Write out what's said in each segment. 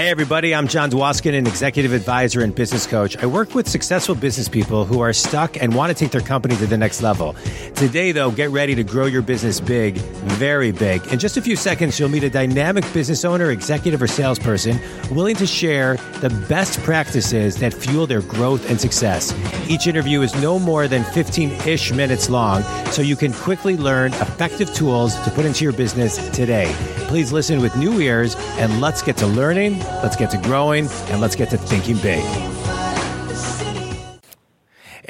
Hey, everybody, I'm John Dwoskin, an executive advisor and business coach. I work with successful business people who are stuck and want to take their company to the next level. Today, though, get ready to grow your business big, very big. In just a few seconds, you'll meet a dynamic business owner, executive, or salesperson willing to share the best practices that fuel their growth and success. Each interview is no more than 15 ish minutes long, so you can quickly learn effective tools to put into your business today. Please listen with new ears and let's get to learning let's get to growing, and let's get to thinking big.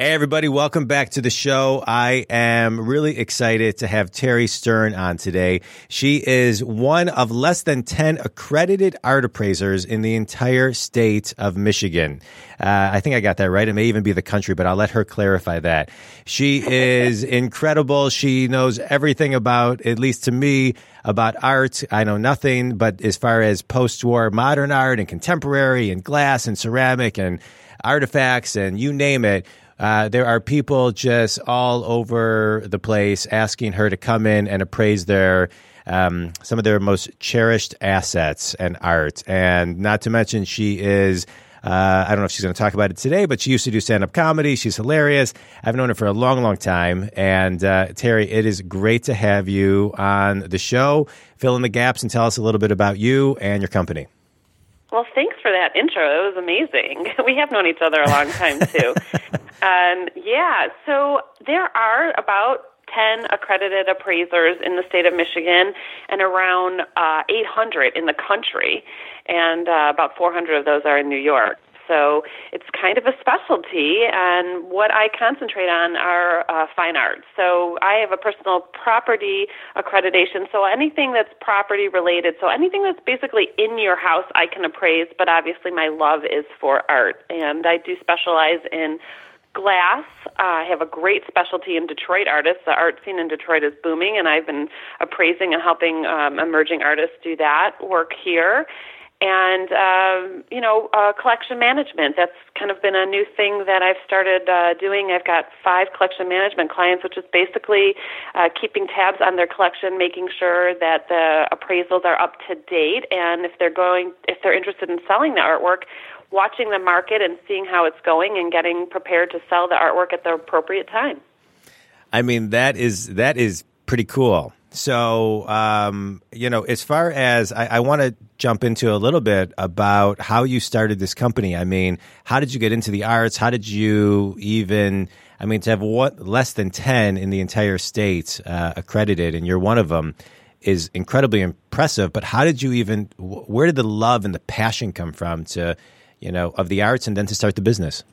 Hey, everybody, welcome back to the show. I am really excited to have Terri Stearn on today. She is one of less than 10 accredited art appraisers in the entire state of Michigan. Uh, I think I got that right. It may even be the country, but I'll let her clarify that. She is incredible. She knows everything about, at least to me, about art. I know nothing, but as far as post war modern art and contemporary and glass and ceramic and artifacts and you name it, uh, there are people just all over the place asking her to come in and appraise their um, some of their most cherished assets and art. And not to mention, she is. Uh, I don't know if she's going to talk about it today, but she used to do stand up comedy. She's hilarious. I've known her for a long, long time. And uh, Terri, it is great to have you on the show. Fill in the gaps and tell us a little bit about you and your company. Well, thanks for that intro. It was amazing. We have known each other a long time, too. um, yeah, so there are about 10 accredited appraisers in the state of Michigan and around uh, 800 in the country, and uh, about 400 of those are in New York. So it's kind of a specialty, and what I concentrate on are uh, fine arts. So I have a personal property accreditation, so anything that's property related, so anything that's basically in your house, I can appraise, but obviously my love is for art, and I do specialize in glass. Uh, I have a great specialty in Detroit artists. The art scene in Detroit is booming, and I've been appraising and helping um, emerging artists do that work here and um, you know uh, collection management. That's kind of been a new thing that i've started uh, doing. I've got five collection management clients which is basically uh, keeping tabs on their collection making sure that the appraisals are up to date and if they're going if they're interested in selling the artwork watching the market and seeing how it's going and getting prepared to sell the artwork at the appropriate time. I mean that is that is pretty cool so, um, you know, as far as I, I want to jump into a little bit about how you started this company. I mean, how did you get into the arts? How did you even, I mean, to have what less than 10 in the entire state uh, accredited, and you're one of them, is incredibly impressive. But how did you even, where did the love and the passion come from to, you know, of the arts and then to start the business?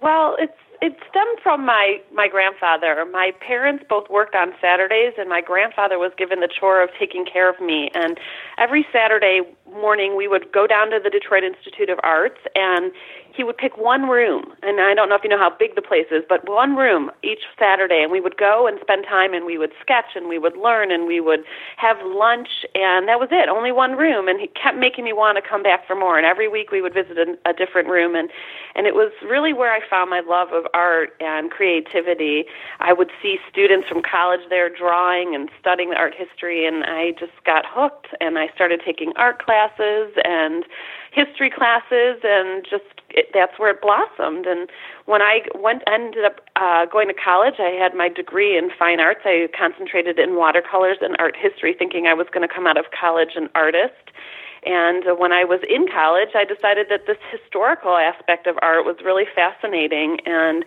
Well, it's it stemmed from my my grandfather. My parents both worked on Saturdays, and my grandfather was given the chore of taking care of me. And every Saturday morning, we would go down to the Detroit Institute of Arts, and he would pick one room, and I don't know if you know how big the place is, but one room each Saturday, and we would go and spend time, and we would sketch, and we would learn, and we would have lunch, and that was it, only one room, and he kept making me want to come back for more, and every week we would visit a, a different room, and and it was really where I found my love of art and creativity. I would see students from college there drawing and studying the art history, and I just got hooked, and I started taking art classes and history classes and just it, that's where it blossomed and when i went ended up uh going to college i had my degree in fine arts i concentrated in watercolors and art history thinking i was going to come out of college an artist and when I was in college, I decided that this historical aspect of art was really fascinating, and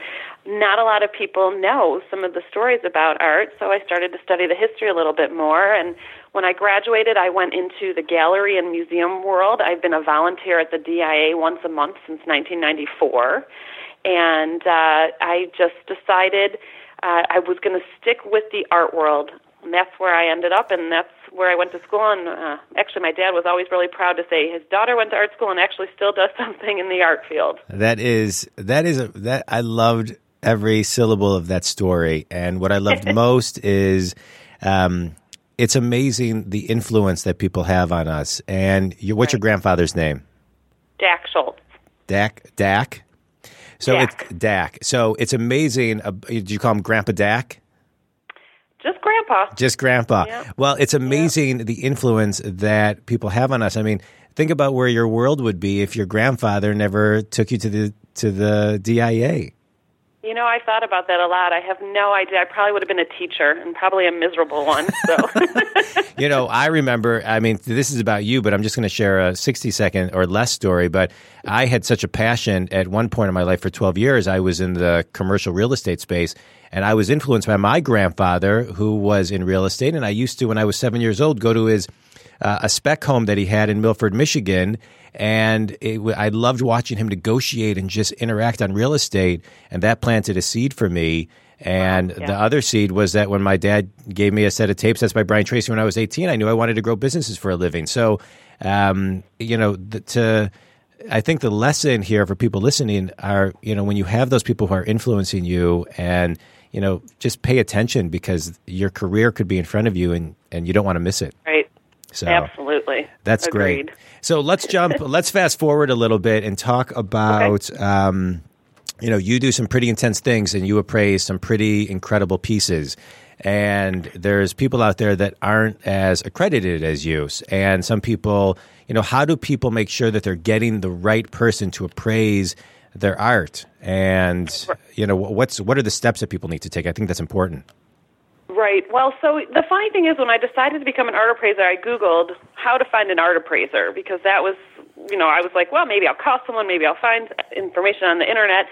not a lot of people know some of the stories about art. So I started to study the history a little bit more. And when I graduated, I went into the gallery and museum world. I've been a volunteer at the DIA once a month since 1994. And uh, I just decided uh, I was going to stick with the art world. And that's where I ended up, and that's where I went to school. And uh, actually, my dad was always really proud to say his daughter went to art school and actually still does something in the art field. That is that is a, that I loved every syllable of that story. And what I loved most is. Um, it's amazing the influence that people have on us. And you, what's right. your grandfather's name? Dak Schultz. Dak. Dak. So Dak. it's Dak. So it's amazing. Uh, do you call him Grandpa Dak? Just grandpa. Just grandpa. Yep. Well, it's amazing yep. the influence that people have on us. I mean, think about where your world would be if your grandfather never took you to the to the DIA. You know, I thought about that a lot. I have no idea. I probably would have been a teacher and probably a miserable one. So, you know, I remember. I mean, this is about you, but I'm just going to share a 60 second or less story. But I had such a passion at one point in my life for 12 years. I was in the commercial real estate space, and I was influenced by my grandfather, who was in real estate. And I used to, when I was seven years old, go to his uh, a spec home that he had in Milford, Michigan and it, I loved watching him negotiate and just interact on real estate, and that planted a seed for me. And yeah. the other seed was that when my dad gave me a set of tapes, that's by Brian Tracy when I was 18, I knew I wanted to grow businesses for a living. So, um, you know, the, to I think the lesson here for people listening are, you know, when you have those people who are influencing you and, you know, just pay attention because your career could be in front of you and, and you don't want to miss it. Right. So absolutely, that's Agreed. great. So let's jump. let's fast forward a little bit and talk about. Okay. Um, you know, you do some pretty intense things, and you appraise some pretty incredible pieces. And there's people out there that aren't as accredited as you, and some people. You know, how do people make sure that they're getting the right person to appraise their art? And you know, what's what are the steps that people need to take? I think that's important. Right. Well, so the funny thing is, when I decided to become an art appraiser, I Googled how to find an art appraiser because that was, you know, I was like, well, maybe I'll call someone, maybe I'll find information on the internet.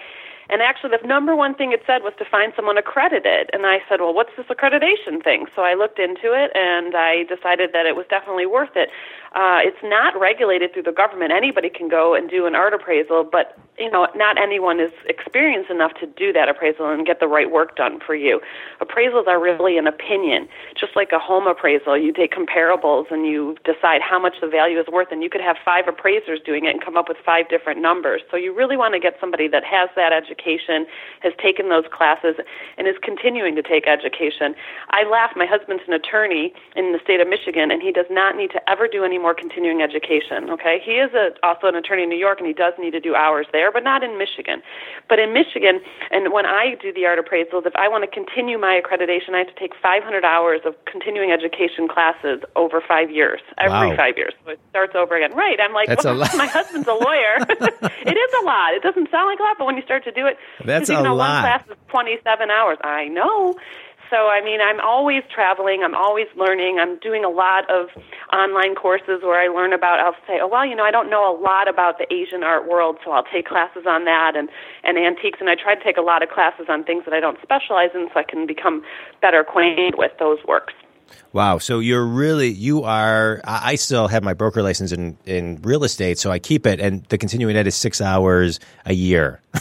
And actually, the number one thing it said was to find someone accredited. And I said, well, what's this accreditation thing? So I looked into it and I decided that it was definitely worth it. Uh, it's not regulated through the government. Anybody can go and do an art appraisal, but you know, not anyone is experienced enough to do that appraisal and get the right work done for you. Appraisals are really an opinion, just like a home appraisal. You take comparables and you decide how much the value is worth, and you could have five appraisers doing it and come up with five different numbers. So you really want to get somebody that has that education, has taken those classes, and is continuing to take education. I laugh. My husband's an attorney in the state of Michigan, and he does not need to ever do any more continuing education. Okay, he is a, also an attorney in New York, and he does need to do hours there but not in Michigan. But in Michigan, and when I do the art appraisals, if I want to continue my accreditation, I have to take 500 hours of continuing education classes over five years, every wow. five years. So it starts over again. Right. I'm like, well, my husband's a lawyer. it is a lot. It doesn't sound like a lot, but when you start to do it, That's a you know, lot. One class is 27 hours. I know. So, I mean, I'm always traveling. I'm always learning. I'm doing a lot of online courses where I learn about, I'll say, oh, well, you know, I don't know a lot about the Asian art world, so I'll take classes on that and, and antiques. And I try to take a lot of classes on things that I don't specialize in so I can become better acquainted with those works. Wow. So you're really, you are, I still have my broker license in, in real estate, so I keep it. And the continuing ed is six hours a year.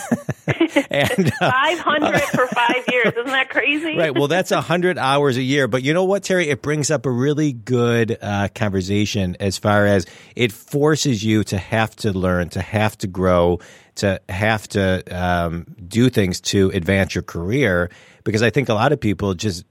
and uh, 500 for five years. Isn't that crazy? Right. Well, that's 100 hours a year. But you know what, Terri? It brings up a really good uh, conversation as far as it forces you to have to learn, to have to grow, to have to um, do things to advance your career. Because I think a lot of people just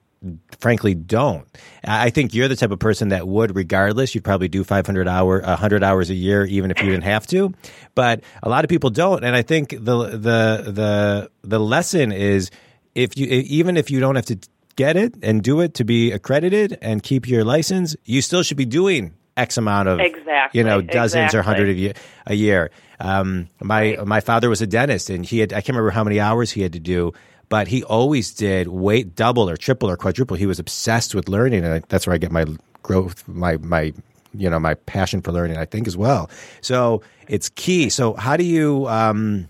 frankly don't. I think you're the type of person that would, regardless. You'd probably do 500 hour, 100 hours a year, even if you didn't have to. But a lot of people don't, and I think the the the the lesson is if you even if you don't have to get it and do it to be accredited and keep your license, you still should be doing X amount of exactly, you know dozens exactly. or hundred a year. A year. Um, my right. my father was a dentist, and he had I can't remember how many hours he had to do but he always did weight double or triple or quadruple. He was obsessed with learning, and that's where I get my growth, my my you know my passion for learning. I think as well. So it's key. So how do you? Um,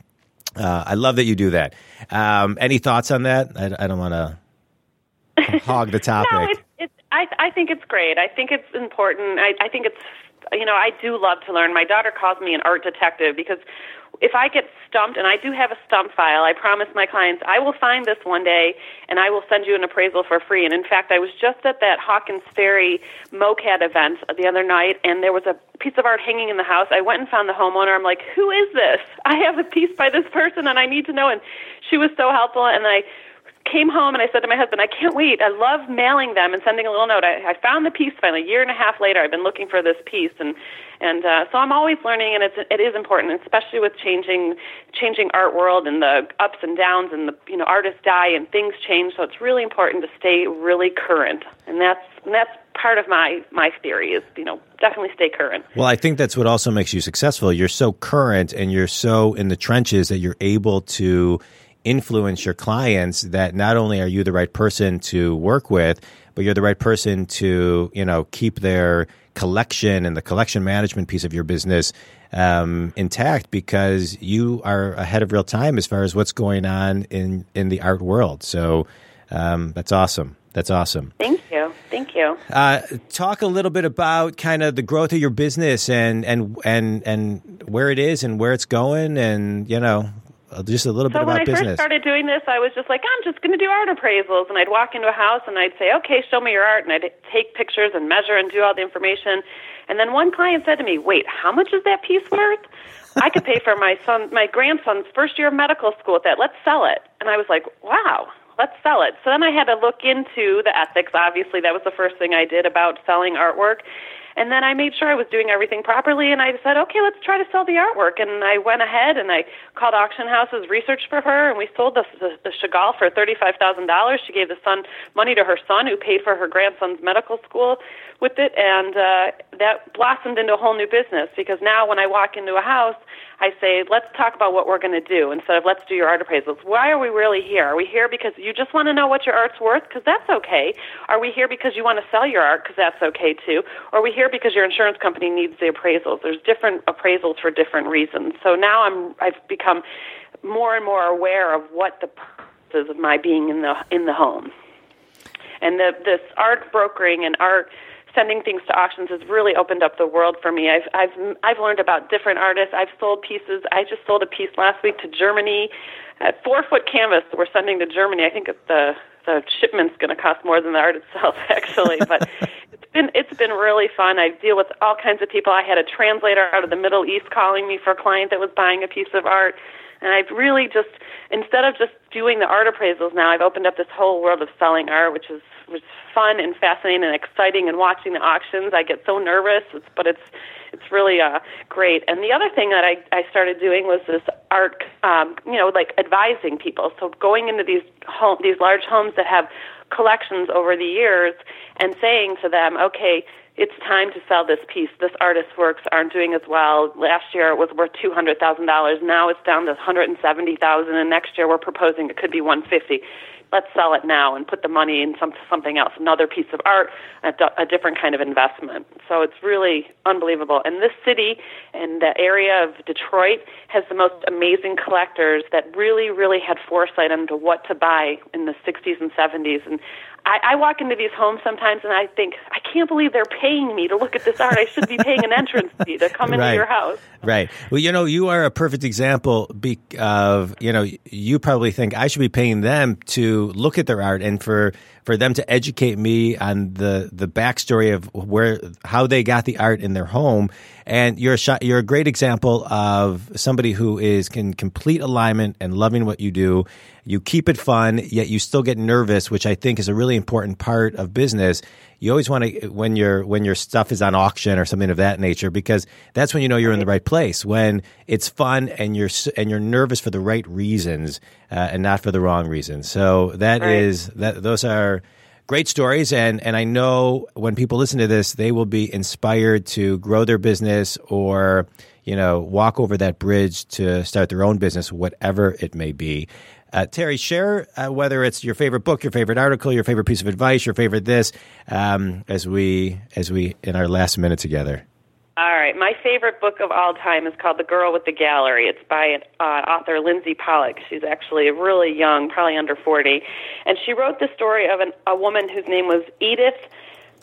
uh, I love that you do that. Um, any thoughts on that? I, I don't want to hog the topic. no, it's, it's, I, I think it's great. I think it's important. I, I think it's you know, I do love to learn. My daughter calls me an art detective because if I get stumped, and I do have a stump file, I promise my clients I will find this one day and I will send you an appraisal for free. And in fact, I was just at that Hawkins Ferry MOCAD event the other night, and there was a piece of art hanging in the house. I went and found the homeowner. I'm like, who is this? I have a piece by this person, and I need to know. And she was so helpful, and I came home and I said to my husband, I can't wait. I love mailing them and sending a little note. I, I found the piece finally. A year and a half later, I've been looking for this piece, and and uh, so I'm always learning, and it's it is important, especially with changing changing art world and the ups and downs, and the you know artists die and things change. So it's really important to stay really current, and that's and that's part of my my theory is you know definitely stay current. Well, I think that's what also makes you successful. You're so current and you're so in the trenches that you're able to influence your clients that not only are you the right person to work with, but you're the right person to, you know, keep their collection and the collection management piece of your business um, intact because you are ahead of real time as far as what's going on in, in the art world. So um, that's awesome. That's awesome. Thank you. Thank you. Uh, talk a little bit about kind of the growth of your business and, and, and, and where it is and where it's going and, you know, Uh, just a little so bit about business. business. when I first started doing this, I was just like, I'm just going to do art appraisals, and I'd walk into a house and I'd say, okay, show me your art, and I'd take pictures and measure and do all the information. And then one client said to me, wait, how much is that piece worth? I could pay for my son, my grandson's first year of medical school with that. Let's sell it. And I was like, wow, let's sell it. So then I had to look into the ethics. Obviously, that was the first thing I did about selling artwork. And then I made sure I was doing everything properly, and I said, okay, let's try to sell the artwork. And I went ahead and I called auction houses, researched for her, and we sold the, the, the Chagall for thirty-five thousand dollars. She gave the son money to her son, who paid for her grandson's medical school with it, and uh, that blossomed into a whole new business. Because now, when I walk into a house, I say, let's talk about what we're going to do instead of let's do your art appraisals. Why are we really here? Are we here because you just want to know what your art's worth? Because that's okay. Are we here because you want to sell your art? Because that's okay too. Or are we here because your insurance company needs the appraisals? There's different appraisals for different reasons. So now I'm I've become more and more aware of what the purposes of my being in the in the home. And the this art brokering and art sending things to auctions has really opened up the world for me. I've I've I've learned about different artists. I've sold pieces. I just sold a piece last week to Germany, a four foot canvas that we're sending to Germany. I think the the shipment's going to cost more than the art itself, actually. but it's been it's been really fun. I deal with all kinds of people. I had a translator out of the Middle East calling me for a client that was buying a piece of art. And I've really just, instead of just doing the art appraisals now, I've opened up this whole world of selling art, which is was fun and fascinating and exciting. And watching the auctions, I get so nervous, it's, but it's it's really uh, great. And the other thing that I I started doing was this art, um, you know, like advising people. So going into these home these large homes that have collections over the years and saying to them, okay, it's time to sell this piece. This artist's works aren't doing as well. Last year it was worth two hundred thousand dollars. Now it's down to one hundred and seventy thousand, and next year we're proposing it could be one fifty. Let's sell it now and put the money in some something else, another piece of art, a, a different kind of investment. So it's really unbelievable. And this city and the area of Detroit has the most amazing collectors that really, really had foresight into what to buy in the 60s and 70s. And I, I walk into these homes sometimes and I think, I can't believe they're paying me to look at this art. I should be paying an entrance fee to come into Right. your house. Right. Well, you know, you are a perfect example of, you know, you probably think I should be paying them to look at their art and for for them to educate me on the the backstory of where how they got the art in their home. And you're a shot, you're a great example of somebody who is in complete alignment and loving what you do. You keep it fun, yet you still get nervous, which I think is a really important part of business. You always want to when your when your stuff is on auction or something of that nature because that's when you know you're in the right place. When it's fun and you're and you're nervous for the right reasons uh, and not for the wrong reasons. So that is Right. that those are great stories and and I know when people listen to this they will be inspired to grow their business or you know walk over that bridge to start their own business whatever it may be. Uh, Terri, share uh, whether it's your favorite book, your favorite article, your favorite piece of advice, your favorite this, um, as we as we in our last minute together. All right. My favorite book of all time is called The Girl with the Gallery. It's by uh, author Lindsay Pollock. She's actually really young, probably under 40. And she wrote the story of an, a woman whose name was Edith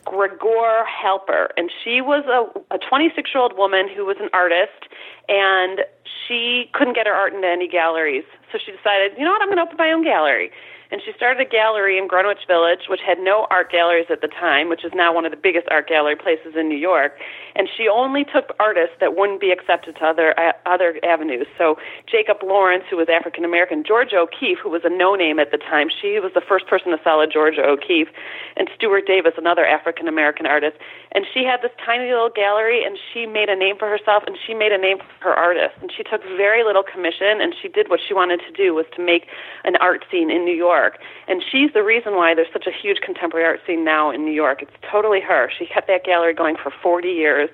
Gregor Halpert. And she was a, a 26 year old woman who was an artist, and she couldn't get her art into any galleries. So she decided, you know what, I'm going to open my own gallery. And she started a gallery in Greenwich Village, which had no art galleries at the time, which is now one of the biggest art gallery places in New York. And she only took artists that wouldn't be accepted to other uh, other avenues. So Jacob Lawrence, who was African American, Georgia O'Keeffe, who was a no name at the time, she was the first person to sell a Georgia O'Keeffe, and Stuart Davis, another African American artist. And she had this tiny little gallery, and she made a name for herself, and she made a name for her artists. And she took very little commission, and she did what she wanted to do was to make an art scene in New York. And she's the reason why there's such a huge contemporary art scene now in New York. It's totally her. She kept that gallery going for 40 years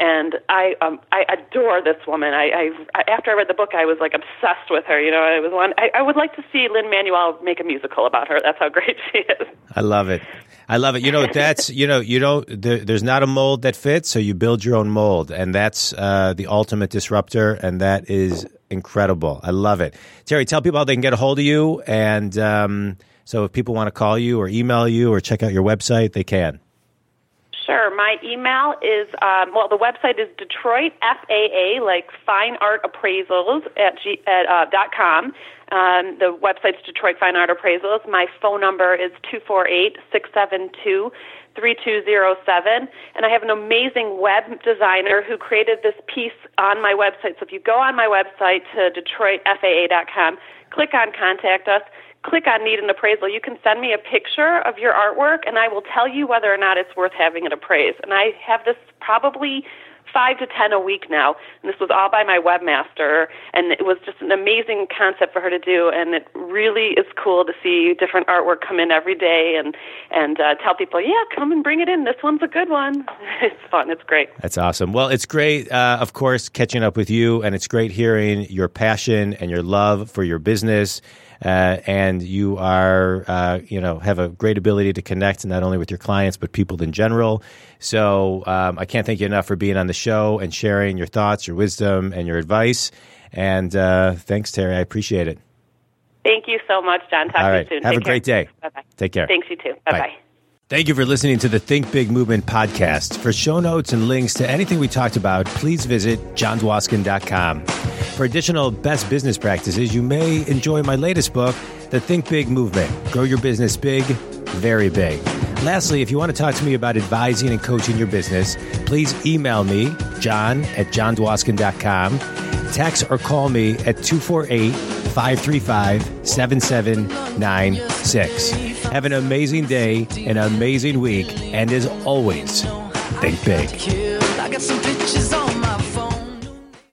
and I um I adore this woman. I, I after I read the book, I was like obsessed with her. You know, I was one. I, I would like to see Lin-Manuel make a musical about her. That's how great she is. I love it. I love it. You know, that's you know, you don't. There, there's not a mold that fits, so you build your own mold, and that's uh, the ultimate disruptor, and that is incredible. I love it. Terri, tell people how they can get a hold of you, and um, so if people want to call you or email you or check out your website, they can. Sure. My email is, um, well, the website is Detroit FAA, like Fine Art Appraisals at, G, at uh, dot com. Um, the website's Detroit Fine Art Appraisals. My phone number is two four eight six seven two three two zero seven, and I have an amazing web designer who created this piece on my website. So if you go on my website to DetroitFAA.com, click on Contact Us click on Need an Appraisal, you can send me a picture of your artwork and I will tell you whether or not it's worth having it appraised. And I have this probably five to ten a week now. And this was all by my webmaster, and it was just an amazing concept for her to do. And it really is cool to see different artwork come in every day and and uh, tell people, yeah, come and bring it in. This one's a good one. it's fun. It's great. That's awesome. Well, it's great, uh, of course, catching up with you, and it's great hearing your passion and your love for your business uh, and you are uh, you know have a great ability to connect not only with your clients but people in general. So um, I can't thank you enough for being on the show and sharing your thoughts, your wisdom, and your advice. And uh, thanks, Terri. I appreciate it. Thank you so much, John. Talk All right. to you soon. Have Take a great day. Bye-bye. Take care. Thanks, you too. Bye-bye. Thank you for listening to the Think Big Movement podcast. For show notes and links to anything we talked about, please visit johndwoskin.com. For additional best business practices, you may enjoy my latest book, The Think Big Movement Grow Your Business Big, Very Big. Lastly, if you want to talk to me about advising and coaching your business, please email me, john at johndwoskin.com, text or call me at 248 535 7796. Have an amazing day, an amazing week, and as always, think big.